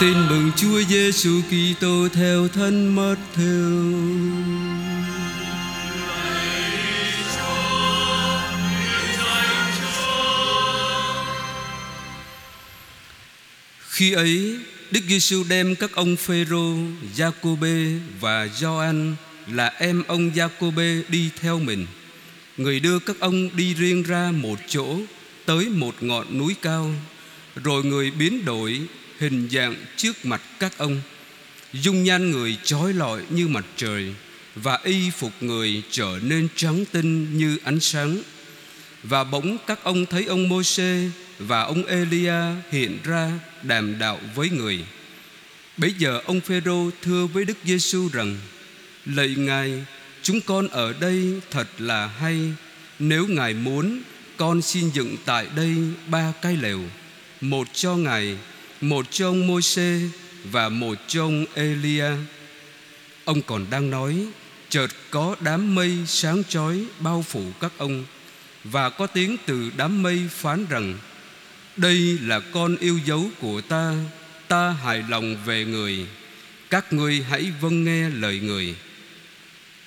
Tin mừng Chúa Giêsu Kitô theo thân mất theo. Khi ấy, Đức Giêsu đem các ông Phêrô, Giacôbê và Gioan là em ông Giacôbê đi theo mình. Người đưa các ông đi riêng ra một chỗ tới một ngọn núi cao, rồi người biến đổi hình dạng trước mặt các ông, dung nhan người chói lọi như mặt trời và y phục người trở nên trắng tinh như ánh sáng. Và bỗng các ông thấy ông Môsê và ông Elia hiện ra đàm đạo với người. Bấy giờ ông Phêrô thưa với Đức Giêsu rằng, lạy ngài, chúng con ở đây thật là hay. Nếu ngài muốn, con xin dựng tại đây ba cái lều, một cho ngài một cho ông Môi-se và một cho ông Elia. Ông còn đang nói, chợt có đám mây sáng chói bao phủ các ông và có tiếng từ đám mây phán rằng: Đây là con yêu dấu của ta, ta hài lòng về người. Các ngươi hãy vâng nghe lời người.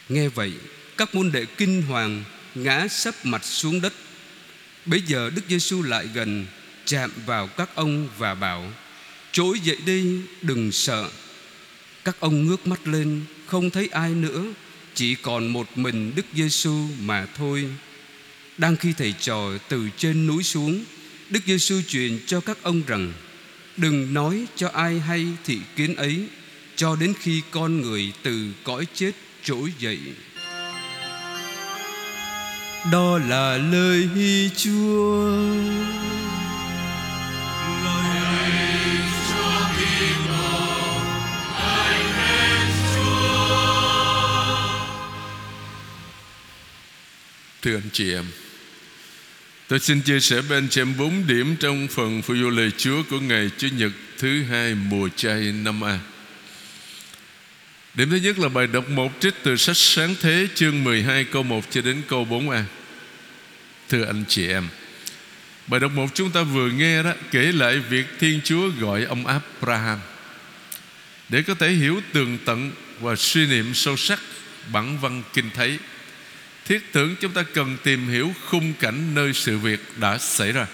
Nghe vậy, các môn đệ kinh hoàng ngã sấp mặt xuống đất. Bây giờ Đức Giêsu lại gần chạm vào các ông và bảo: Trỗi dậy đi, đừng sợ. Các ông ngước mắt lên, Không thấy ai nữa, Chỉ còn một mình Đức Giêsu mà thôi. Đang khi thầy trò từ trên núi xuống, Đức Giêsu truyền cho các ông rằng, Đừng nói cho ai hay thị kiến ấy, Cho đến khi con người từ cõi chết trỗi dậy. Đó là lời Chúa. Thưa anh chị em. Tôi xin chia sẻ bên chị em bốn điểm Trong phần phụ du lời Chúa của ngày Chủ nhật thứ hai mùa chay năm A. Điểm thứ nhất là bài đọc một trích từ sách Sáng Thế, chương 12 câu 1 cho đến câu 4A Thưa anh chị em, Bài đọc một chúng ta vừa nghe đó Kể lại việc Thiên Chúa gọi ông Abraham Để có thể hiểu tường tận Và suy niệm sâu sắc Bản văn kinh thấy. Thiết tưởng chúng ta cần tìm hiểu khung cảnh nơi sự việc đã xảy ra.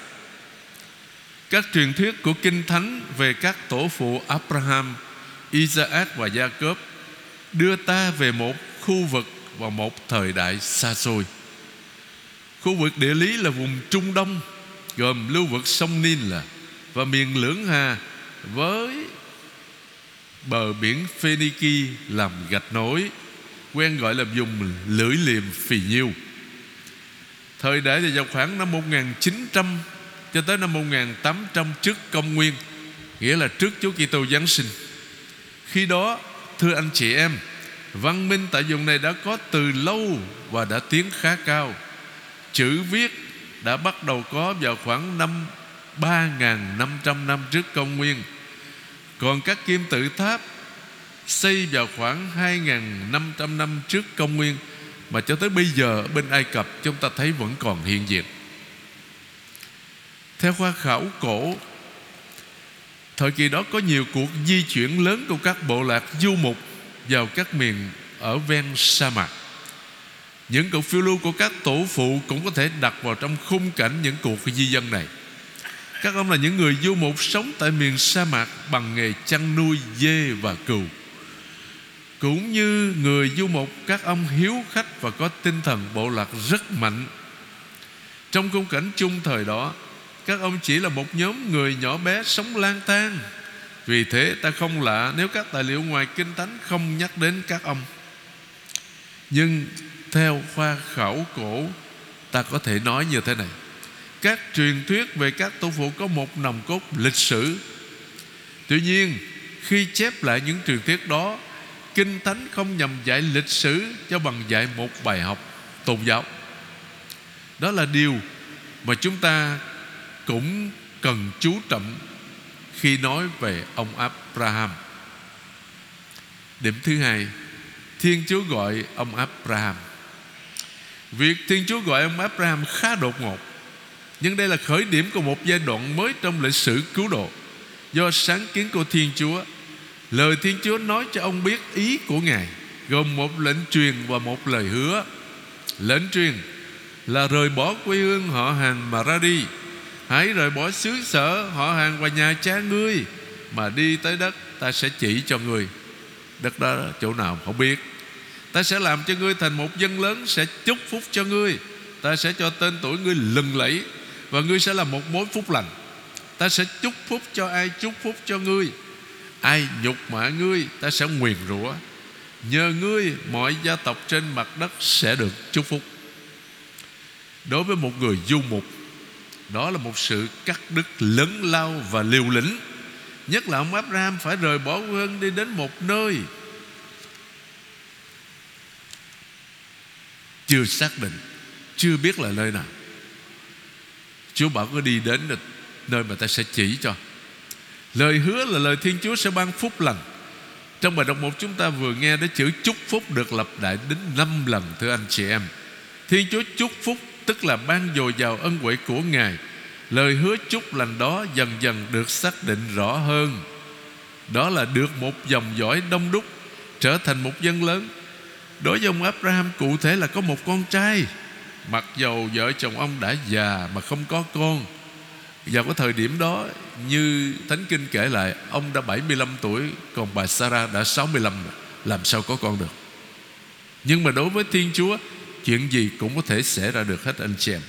Các truyền thuyết của Kinh Thánh về các tổ phụ Abraham, Isaac và Jacob Đưa ta về một khu vực và một thời đại xa xôi. Khu vực địa lý là vùng Trung Đông Gồm lưu vực sông Nin là Và miền Lưỡng Hà Với bờ biển Phoenicia làm gạch nối quen gọi là dùng lưỡi liềm phì nhiêu. Thời đại thì vào khoảng năm 1900 cho tới năm 1800 trước công nguyên, Nghĩa là trước Chúa Kitô Giáng sinh. Khi đó, thưa anh chị em, Văn minh tại vùng này đã có từ lâu và đã tiến khá cao. Chữ viết đã bắt đầu có vào khoảng năm 3.500 năm trước công nguyên. Còn các kim tự tháp xây vào khoảng 2.500 năm trước công nguyên mà cho tới bây giờ ở bên Ai Cập chúng ta thấy vẫn còn hiện diện. Theo khoa khảo cổ, thời kỳ đó có nhiều cuộc di chuyển lớn của các bộ lạc du mục vào các miền ở ven sa mạc. Những cuộc phiêu lưu của các tổ phụ cũng có thể đặt vào trong khung cảnh những cuộc di dân này. Các ông là những người du mục sống tại miền sa mạc bằng nghề chăn nuôi dê và cừu cũng như người du mục, các ông hiếu khách và có tinh thần bộ lạc rất mạnh. Trong khung cảnh chung thời đó, các ông chỉ là một nhóm người nhỏ bé sống lang thang. Vì thế ta không lạ nếu các tài liệu ngoài kinh thánh không nhắc đến các ông. Nhưng theo khoa khảo cổ, ta có thể nói như thế này. Các truyền thuyết về các tổ phụ có một nòng cốt lịch sử. Tuy nhiên, khi chép lại những truyền thuyết đó Kinh Thánh không nhằm dạy lịch sử Cho bằng dạy một bài học tôn giáo. Đó là điều mà chúng ta cũng cần chú trọng Khi nói về ông Abraham. Điểm thứ hai, Thiên Chúa gọi ông Abraham. Việc Thiên Chúa gọi ông Abraham khá đột ngột, Nhưng đây là khởi điểm của một giai đoạn mới trong lịch sử cứu độ Do sáng kiến của Thiên Chúa Lời Thiên Chúa nói cho ông biết ý của Ngài, Gồm một lệnh truyền và một lời hứa. Lệnh truyền là rời bỏ quê hương họ hàng mà ra đi. Hãy rời bỏ xứ sở họ hàng và nhà cha ngươi, Mà đi tới đất ta sẽ chỉ cho ngươi. Đất đó chỗ nào không biết. Ta sẽ làm cho ngươi thành một dân lớn, Sẽ chúc phúc cho ngươi. Ta sẽ cho tên tuổi ngươi lừng lẫy Và ngươi sẽ là một mối phúc lành. Ta sẽ chúc phúc cho ai chúc phúc cho ngươi. Ai nhục mạ ngươi, Ta sẽ nguyền rủa. Nhờ ngươi, mọi gia tộc trên mặt đất Sẽ được chúc phúc. Đối với một người du mục, Đó là một sự cắt đứt lớn lao và liều lĩnh. Nhất là ông Abraham phải rời bỏ quê hương đi đến một nơi Chưa xác định, Chưa biết là nơi nào. Chúa bảo cứ đi đến được Nơi mà ta sẽ chỉ cho. Lời hứa là lời Thiên Chúa sẽ ban phúc lành. Trong bài đọc một chúng ta vừa nghe Đến chữ chúc phúc được lặp lại đến năm lần, Thưa anh chị em. Thiên Chúa chúc phúc tức là ban dồi dào ân huệ của Ngài. Lời hứa chúc lành đó dần dần được xác định rõ hơn. Đó là được một dòng dõi đông đúc, Trở thành một dân lớn. Đối với ông Abraham, cụ thể là có một con trai. Mặc dầu vợ chồng ông đã già mà không có con vào cái thời điểm đó, Như Thánh Kinh kể lại, Ông đã 75 tuổi, Còn bà Sarah đã 65 Làm sao có con được? Nhưng mà đối với Thiên Chúa, Chuyện gì cũng có thể xảy ra được hết, anh chị em.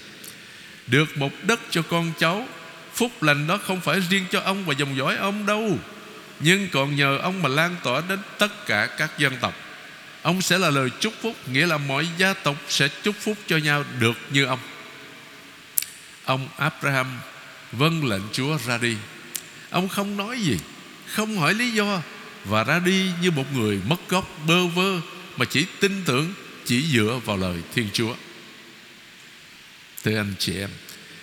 Được một đất cho con cháu, Phúc lành đó không phải riêng cho ông và dòng dõi ông đâu. Nhưng còn nhờ ông mà lan tỏa đến tất cả các dân tộc. Ông sẽ là lời chúc phúc, Nghĩa là mọi gia tộc sẽ chúc phúc cho nhau được như ông. Ông Abraham vâng lệnh Chúa ra đi. Ông không nói gì, Không hỏi lý do Và ra đi như một người mất gốc bơ vơ Mà chỉ tin tưởng, Chỉ dựa vào lời Thiên Chúa. Thưa anh chị em,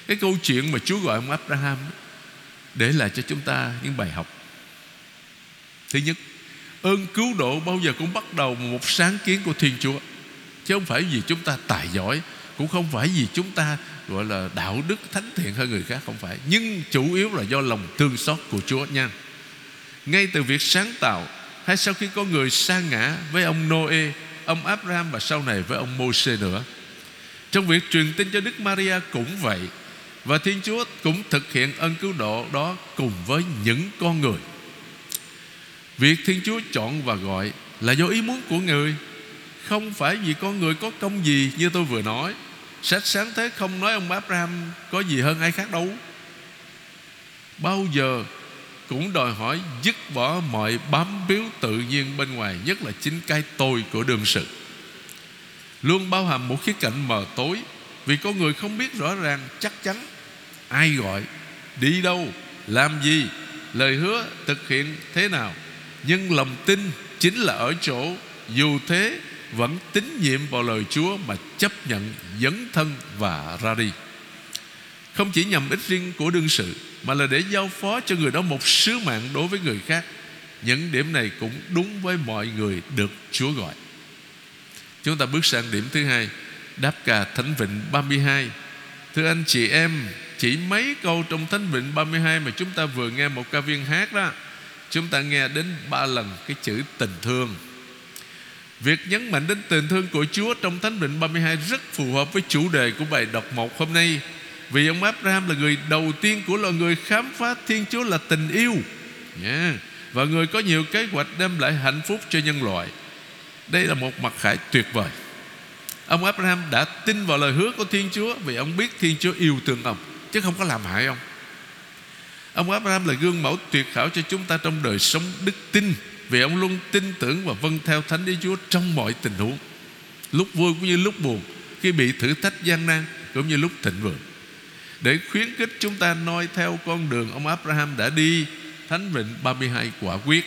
Cái câu chuyện mà Chúa gọi ông Abraham Để lại cho chúng ta những bài học. Thứ nhất, Ơn cứu độ bao giờ cũng bắt đầu một sáng kiến của Thiên Chúa, Chứ không phải vì chúng ta tài giỏi cũng không phải vì chúng ta gọi là đạo đức thánh thiện hơn người khác, Không phải. Nhưng chủ yếu là do lòng thương xót của Chúa nha. Ngay từ việc sáng tạo, Hay sau khi có người sa ngã với ông Noe, Ông Abraham và sau này với ông Moses nữa. Trong việc truyền tin cho Đức Maria cũng vậy, Và Thiên Chúa cũng thực hiện ân cứu độ đó Cùng với những con người. Việc Thiên Chúa chọn và gọi Là do ý muốn của người không phải vì con người có công gì Như tôi vừa nói. Sách sáng thế không nói ông Abraham Có gì hơn ai khác đâu. Bao giờ Cũng đòi hỏi dứt bỏ mọi bám biếu tự nhiên bên ngoài, Nhất là chính cái tôi của đương sự. Luôn bao hàm một khía cạnh mờ tối, Vì con người không biết rõ ràng, chắc chắn Ai gọi, Đi đâu, Làm gì, Lời hứa thực hiện thế nào. Nhưng lòng tin chính là ở chỗ, Dù thế vẫn tín nhiệm vào lời Chúa Mà chấp nhận dấn thân và ra đi. Không chỉ nhằm ích riêng của đương sự, Mà là để giao phó cho người đó một sứ mạng đối với người khác. Những điểm này cũng đúng với mọi người được Chúa gọi. Chúng ta bước sang điểm thứ hai, Đáp ca Thánh Vịnh 32 Thưa anh chị em, Chỉ mấy câu trong Thánh Vịnh 32 Mà chúng ta vừa nghe một ca viên hát đó, Chúng ta nghe đến ba lần cái chữ tình thương. Việc nhấn mạnh đến tình thương của Chúa Trong Thánh Định 32 rất phù hợp với chủ đề của bài đọc một hôm nay. Vì ông Abraham là người đầu tiên của loài người khám phá Thiên Chúa là tình yêu. Yeah. Và người có nhiều kế hoạch đem lại hạnh phúc cho nhân loại. Đây là một mặt khải tuyệt vời. Ông Abraham đã tin vào lời hứa của Thiên Chúa Vì ông biết Thiên Chúa yêu thương ông, Chứ không có làm hại ông. Ông Abraham là gương mẫu tuyệt hảo cho chúng ta trong đời sống đức tin. Vì ông luôn tin tưởng và vâng theo Thánh Đức Chúa trong mọi tình huống. Lúc vui cũng như lúc buồn, Khi bị thử thách gian nan cũng như lúc thịnh vượng. Để khuyến khích chúng ta noi theo con đường ông Abraham đã đi, Thánh Vịnh 32 quả quyết.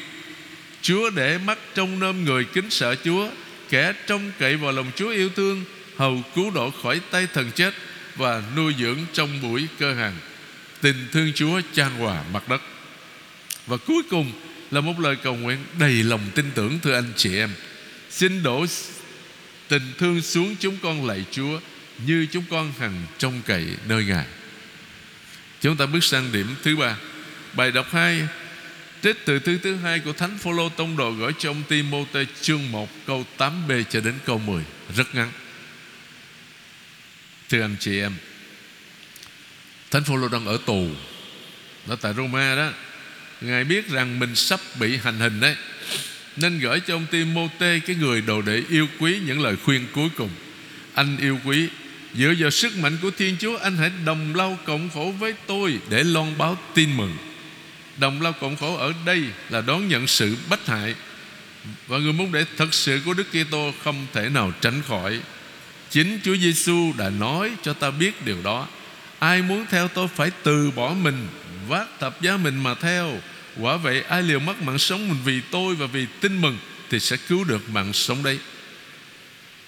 Chúa để mắt trong nôm người kính sợ Chúa, Kẻ trông cậy vào lòng Chúa yêu thương, Hầu cứu độ khỏi tay thần chết Và nuôi dưỡng trong buổi cơ hàng. Tình thương Chúa chan hòa mặt đất. Và cuối cùng là một lời cầu nguyện đầy lòng tin tưởng thưa anh chị em. Xin đổ tình thương xuống chúng con lạy Chúa Như chúng con hằng trông cậy nơi Ngài. Chúng ta bước sang điểm thứ ba. Bài đọc 2 Trích từ thư thứ hai của Thánh Phaolô tông đồ gửi cho ông Timôthê chương 1 câu 8b cho đến câu 10 rất ngắn. Thưa anh chị em, Thánh Phaolô đang ở tù. Đó tại Roma đó. Ngài biết rằng mình sắp bị hành hình đấy. Nên gửi cho ông Timôthê Cái người đồ đệ yêu quý Những lời khuyên cuối cùng. Anh yêu quý, Dựa vào sức mạnh của Thiên Chúa, Anh hãy đồng lao cộng khổ với tôi Để loan báo tin mừng. Đồng lao cộng khổ ở đây Là đón nhận sự bách hại. Và người môn đệ thật sự của Đức Kitô Không thể nào tránh khỏi. Chính Chúa Giêsu đã nói cho ta biết điều đó. Ai muốn theo tôi phải từ bỏ mình. Vác thập giá mình mà theo. Quả vậy ai liều mất mạng sống mình vì tôi Và vì tin mừng Thì sẽ cứu được mạng sống đấy.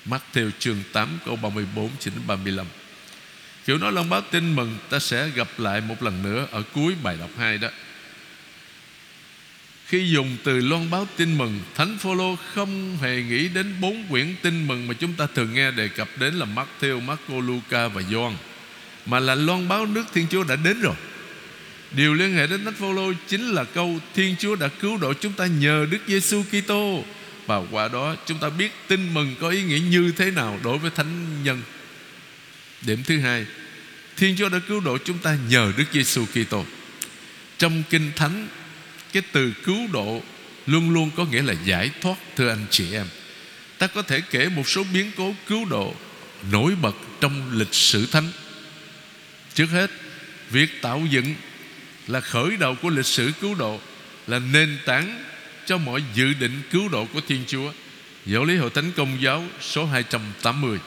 Mắt theo chương 8 câu 34 đến 35 Kiểu nói lòng báo tin mừng Ta sẽ gặp lại một lần nữa Ở cuối bài đọc 2 đó. Khi dùng từ loan báo tin mừng Thánh Phaolô không hề nghĩ đến bốn quyển tin mừng Mà chúng ta thường nghe đề cập đến là Matthew, Marco, Luca và Gioan Mà là loan báo nước Thiên Chúa đã đến rồi. Điều liên hệ đến Thánh Phaolô chính là câu Thiên Chúa đã cứu độ chúng ta nhờ Đức Giêsu Kitô và qua đó chúng ta biết tin mừng có ý nghĩa như thế nào đối với thánh nhân. Điểm thứ hai, Thiên Chúa đã cứu độ chúng ta nhờ Đức Giêsu Kitô. Trong kinh thánh cái từ cứu độ luôn luôn có nghĩa là giải thoát thưa anh chị em. Ta có thể kể một số biến cố cứu độ nổi bật trong lịch sử thánh. Trước hết, việc tạo dựng là khởi đầu của lịch sử cứu độ là nền tảng cho mọi dự định cứu độ của Thiên Chúa. Giáo lý Hội Thánh Công giáo số 280.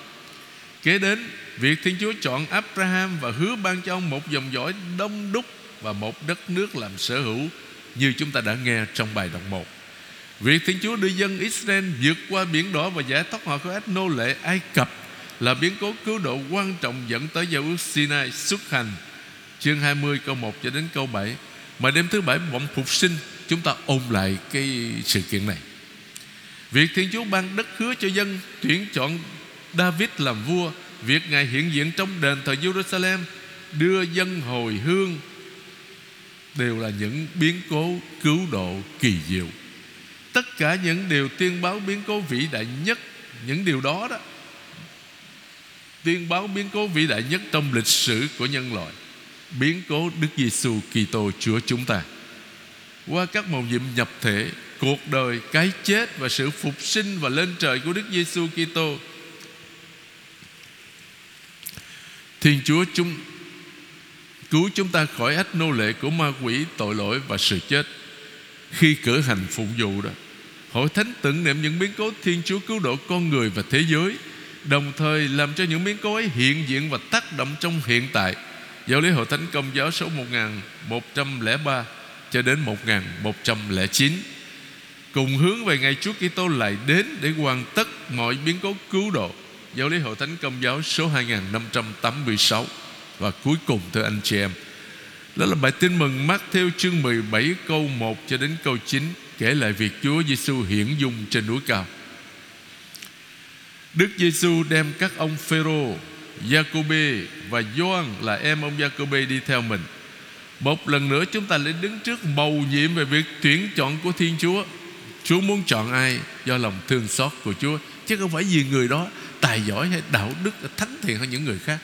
Kế đến, việc Thiên Chúa chọn Abraham và hứa ban cho ông một dòng dõi đông đúc và một đất nước làm sở hữu như chúng ta đã nghe trong bài đọc 1. Việc Thiên Chúa đưa dân Israel vượt qua biển đỏ và giải thoát họ khỏi ách nô lệ Ai Cập là biến cố cứu độ quan trọng dẫn tới giao ước Sinai xuất hành chương 20 câu 1 cho đến câu 7 mà đêm thứ bảy, bỗng phục sinh, chúng ta ôn lại cái sự kiện này. Việc Thiên Chúa ban đất hứa cho dân tuyển chọn David làm vua, việc ngài hiện diện trong đền thờ Jerusalem, đưa dân hồi hương, đều là những biến cố cứu độ kỳ diệu. Tất cả những điều tiên báo biến cố vĩ đại nhất, những điều đó đó tiên báo biến cố vĩ đại nhất trong lịch sử của nhân loại biến cố Đức Giêsu Kitô Chúa chúng ta. Qua các mầu nhiệm nhập thể, cuộc đời, cái chết và sự phục sinh và lên trời của Đức Giêsu Kitô, Thiên Chúa chúng, cứu chúng ta khỏi ách nô lệ của ma quỷ, tội lỗi và sự chết. Khi cử hành phụng vụ đó, hội thánh tưởng niệm những biến cố Thiên Chúa cứu độ con người và thế giới, đồng thời làm cho những biến cố ấy hiện diện và tác động trong hiện tại. Giáo lý Hội Thánh Công giáo số 1103 cho đến 1109 cùng hướng về ngày Chúa Kitô lại đến để hoàn tất mọi biến cố cứu độ. Giáo lý Hội Thánh Công giáo số 2586 và cuối cùng thưa anh chị em đó là bài tin mừng mắc theo chương 17 câu 1 cho đến câu 9 kể lại việc Chúa Giêsu hiển dung trên núi cao. Đức Giêsu đem các ông Phêrô, Giacôbê và Gioan là em ông Giacôbê đi theo mình. Một lần nữa chúng ta lại đứng trước bầu nhiệm về việc tuyển chọn của Thiên Chúa. Chúa muốn chọn ai do lòng thương xót của Chúa chứ không phải vì người đó tài giỏi hay đạo đức thánh thiện hơn những người khác.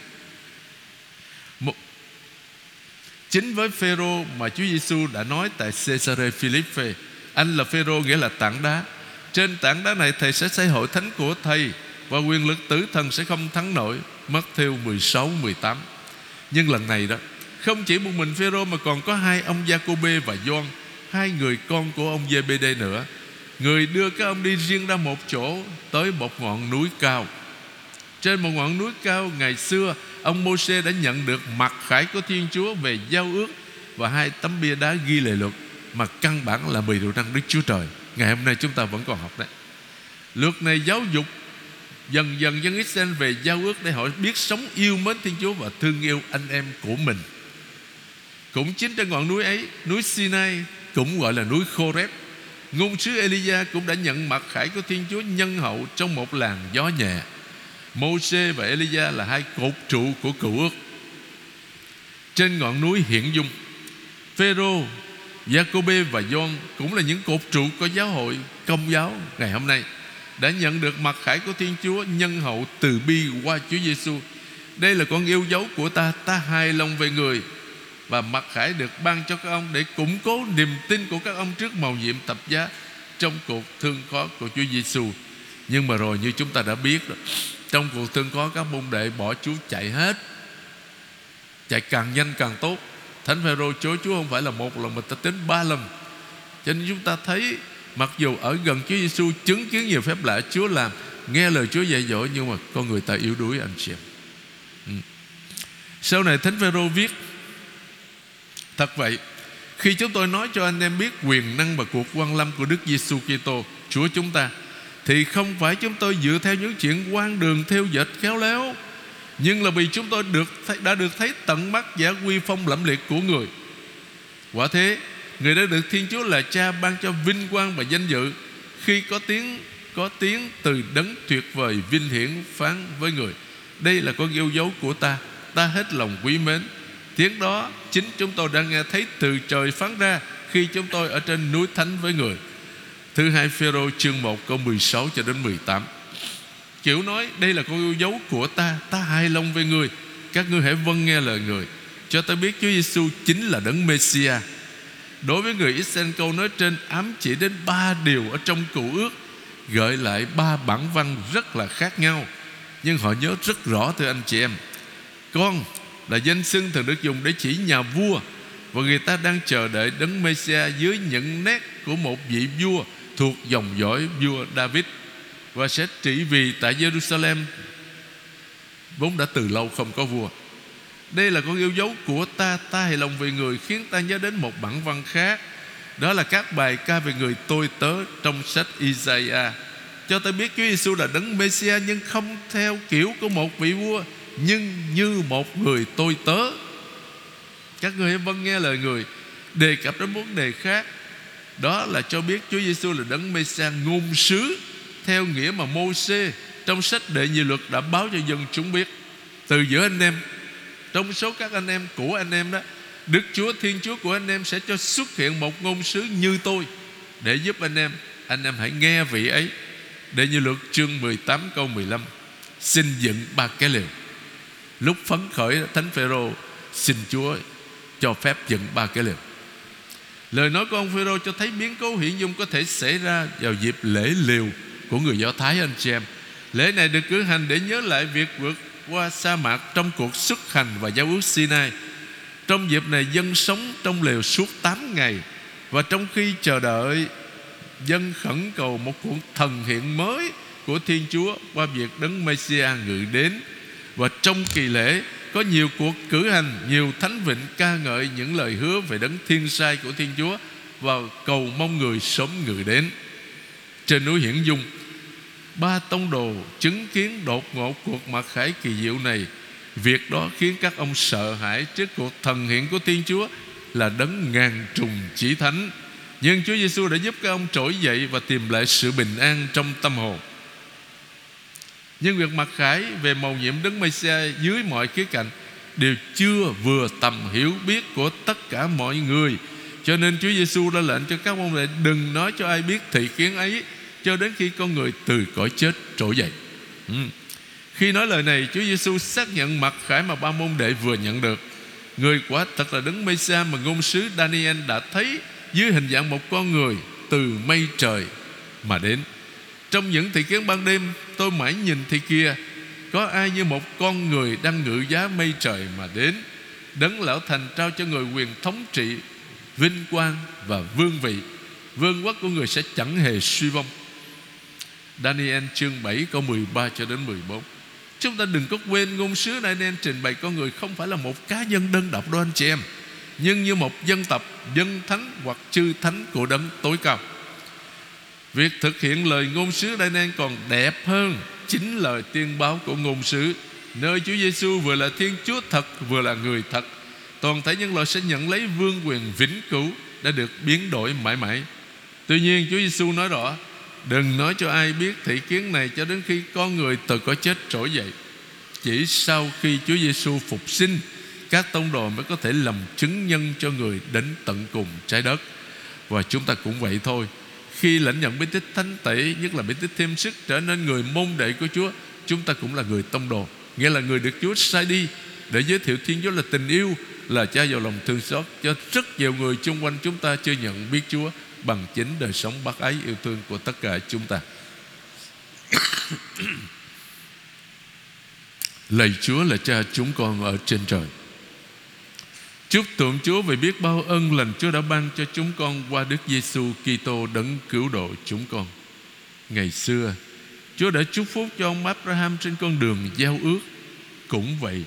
Một, chính với Phêrô mà Chúa Giêsu đã nói tại Caesarea Philippe, anh là Phêrô nghĩa là tảng đá. Trên tảng đá này thầy sẽ xây hội thánh của thầy và quyền lực tử thần sẽ không thắng nổi Mất theo 16 18 Nhưng lần này đó, Không chỉ một mình Phêrô mà còn có hai ông Giacôbê và Gioan, Hai người con của ông Giê-bê-đê nữa. Người đưa các ông đi riêng ra một chỗ, Tới một ngọn núi cao. Trên một ngọn núi cao, Ngày xưa, Ông Mô-sê đã nhận được mặt khải của Thiên Chúa Về giao ước Và hai tấm bia đá ghi lệ luật Mà căn bản là mười điều năng Đức Chúa Trời. Ngày hôm nay chúng ta vẫn còn học đấy. Luật này giáo dục Dần dần dân Israel về giao ước Để họ biết sống yêu mến Thiên Chúa Và thương yêu anh em của mình. Cũng chính trên ngọn núi ấy, Núi Sinai, cũng gọi là núi Khoreb, Ngôn sứ Elia cũng đã nhận mặt khải của Thiên Chúa nhân hậu Trong một làn gió nhẹ. Mô-xê và Elia là hai cột trụ của cựu ước. Trên ngọn núi hiện Dung, Phêrô Jacobe và John cũng là những cột trụ của giáo hội, công giáo ngày hôm nay đã nhận được mặt khải của Thiên Chúa nhân hậu từ bi qua Chúa Giêsu. Đây là con yêu dấu của ta, ta hài lòng về người và mặt khải được ban cho các ông để củng cố niềm tin của các ông trước màu nhiệm tập giá trong cuộc thương khó của Chúa Giêsu. Nhưng mà rồi như chúng ta đã biết đó, trong cuộc thương khó các môn đệ bỏ Chúa chạy hết. Chạy càng nhanh càng tốt. Thánh Phêrô chối Chúa không phải là một lần mà ta tính ba lần. Cho nên chúng ta thấy mặc dù ở gần Chúa Giêsu chứng kiến nhiều phép lạ Chúa làm, nghe lời Chúa dạy dỗ nhưng mà con người ta yếu đuối anh chị em. Ừ. Sau này Thánh Phêrô viết Thật vậy Khi chúng tôi nói cho anh em biết quyền năng và cuộc quan lâm của Đức Giêsu Kitô Chúa chúng ta Thì không phải chúng tôi dựa theo những chuyện quan đường theo dệt khéo léo Nhưng là vì chúng tôi được đã được thấy tận mắt giả quy phong lẫm liệt của người Quả thế Người đã được Thiên Chúa là cha ban cho vinh quang và danh dự. Khi có tiếng có tiếng từ đấng tuyệt vời vinh hiển phán với người. Đây là con yêu dấu của ta. Ta hết lòng quý mến. Tiếng đó, chính chúng tôi đang nghe thấy từ trời phán ra Khi chúng tôi ở trên núi thánh với người. Thứ hai Phêrô chương 1 câu 16 cho đến 18 Kiểu nói, đây là con yêu dấu của ta. Ta hài lòng về người. Các ngươi hãy vâng nghe lời người. Cho ta biết Chúa Giêsu chính là đấng Messia Đối với người Israel, câu nói trên ám chỉ đến ba điều ở trong cựu ước, Gợi lại ba bản văn rất là khác nhau, Nhưng họ nhớ rất rõ, thưa anh chị em Con là danh xưng thường được dùng để chỉ nhà vua, và người ta đang chờ đợi đấng Messia dưới những nét của một vị vua thuộc dòng dõi vua David, và sẽ trị vì tại Jerusalem vốn đã từ lâu không có vua. Đây là con yêu dấu của ta Ta hài lòng về người, khiến ta nhớ đến một bản văn khác. Đó là các bài ca về người tôi tớ Trong sách Isaiah. Cho ta biết Chúa Giêsu là đấng messiah Nhưng không theo kiểu của một vị vua, nhưng như một người tôi tớ. Các người hãy vâng nghe lời người, đề cập đến vấn đề khác. Đó là cho biết Chúa Giêsu là đấng messiah ngôn sứ, theo nghĩa mà Mô-xê trong sách đệ nhị luật đã báo cho dân chúng biết. Từ giữa anh em trong số các anh em, của anh em đó, Đức Chúa, Thiên Chúa của anh em sẽ cho xuất hiện một ngôn sứ như tôi để giúp anh em. Anh em hãy nghe vị ấy. Để như luật chương 18 câu 15 Xin dựng ba cái liều Lúc phấn khởi, Thánh Phêrô xin Chúa cho phép dựng ba cái liều Lời nói của ông Phêrô cho thấy biến cố hiển dung có thể xảy ra vào dịp lễ liều của người Do Thái, anh chị em. Lễ này được cử hành để nhớ lại việc vượt qua sa mạc trong cuộc xuất hành và giao ước Sinai. Trong dịp này, dân sống trong lều suốt 8 ngày, và trong khi chờ đợi, dân khẩn cầu một cuộc thần hiện mới của Thiên Chúa qua việc đấng Messiah ngự đến và trong kỳ lễ, có nhiều cuộc cử hành, Nhiều thánh vịnh ca ngợi những lời hứa Về đấng thiên sai của Thiên Chúa Và cầu mong người sớm người đến Trên núi Hiển Dung Ba tông đồ chứng kiến đột ngột cuộc mặc khải kỳ diệu này. Việc đó khiến các ông sợ hãi Trước cuộc thần hiện của Thiên Chúa Là đấng ngàn trùng chỉ thánh. Nhưng Chúa Giêsu đã giúp các ông trỗi dậy Và tìm lại sự bình an trong tâm hồn. Nhưng việc mặc khải về mầu nhiệm Đấng Messiah dưới mọi khía cạnh đều chưa vừa tầm hiểu biết của tất cả mọi người. Cho nên Chúa Giêsu đã lệnh cho các môn đệ đừng nói cho ai biết thị kiến ấy cho đến khi con người từ cõi chết trỗi dậy. Ừ. Khi nói lời này, Chúa Giêsu xác nhận mặt khải mà ba môn đệ vừa nhận được. Người quả thật là đấng xa mà ngôn sứ Daniel đã thấy dưới hình dạng một con người từ mây trời mà đến. Trong những thị kiến ban đêm Tôi mãi nhìn thì kia Có ai như một con người đang ngự giá mây trời mà đến Đấng lão thành trao cho người quyền thống trị Vinh quang và vương vị Vương quốc của người sẽ chẳng hề suy vong Daniel chương 7 câu 13 cho đến 14 Chúng ta đừng có quên ngôn sứ Daniel trình bày con người Không phải là một cá nhân đơn độc đâu anh chị em, Nhưng như một dân tộc, Dân thánh hoặc chư thánh của đấng tối cao. Việc thực hiện lời ngôn sứ Daniel còn đẹp hơn Chính lời tiên báo của ngôn sứ. Nơi Chúa Giêsu vừa là Thiên Chúa thật, Vừa là người thật, Toàn thể nhân loại sẽ nhận lấy vương quyền vĩnh cửu Đã được biến đổi mãi mãi. Tuy nhiên, Chúa Giêsu nói rõ Đừng nói cho ai biết thị kiến này Cho đến khi con người từ có chết trỗi dậy. Chỉ sau khi Chúa Giêsu phục sinh, Các tông đồ mới có thể làm chứng nhân cho người đến tận cùng trái đất. Và chúng ta cũng vậy thôi. Khi lãnh nhận bí tích thánh tẩy nhất là bí tích thêm sức trở nên người môn đệ của Chúa, chúng ta cũng là người tông đồ, nghĩa là người được Chúa sai đi để giới thiệu Thiên Chúa là tình yêu, là cha giàu lòng thương xót cho rất nhiều người xung quanh chúng ta chưa nhận biết Chúa bằng chính đời sống bác ái yêu thương của tất cả chúng ta. Lạy Chúa là cha chúng con ở trên trời. Chúc tụng Chúa vì biết bao ân lành Chúa đã ban cho chúng con qua Đức Giêsu Kitô đấng cứu độ chúng con. Ngày xưa, Chúa đã chúc phúc cho ông Abraham trên con đường giao ước. Cũng vậy,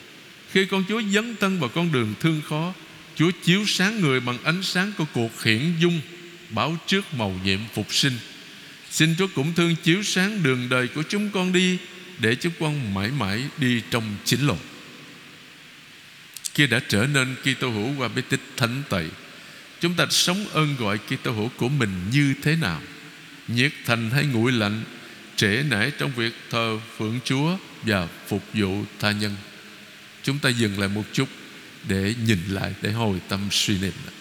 khi con Chúa dấn thân vào con đường thương khó Chúa chiếu sáng người bằng ánh sáng của cuộc hiển dung Báo trước màu nhiệm phục sinh. Xin Chúa cũng thương chiếu sáng đường đời của chúng con đi, Để chúng con mãi mãi đi trong chính lộ Khi đã trở nên Kitô hữu qua bí tích thánh tẩy Chúng ta sống ơn gọi Kitô hữu của mình như thế nào? Nhiệt thành hay nguội lạnh, Trễ nải trong việc thờ phượng Chúa Và phục vụ tha nhân? Chúng ta dừng lại một chút Để nhìn lại, Để hồi tâm suy niệm. lại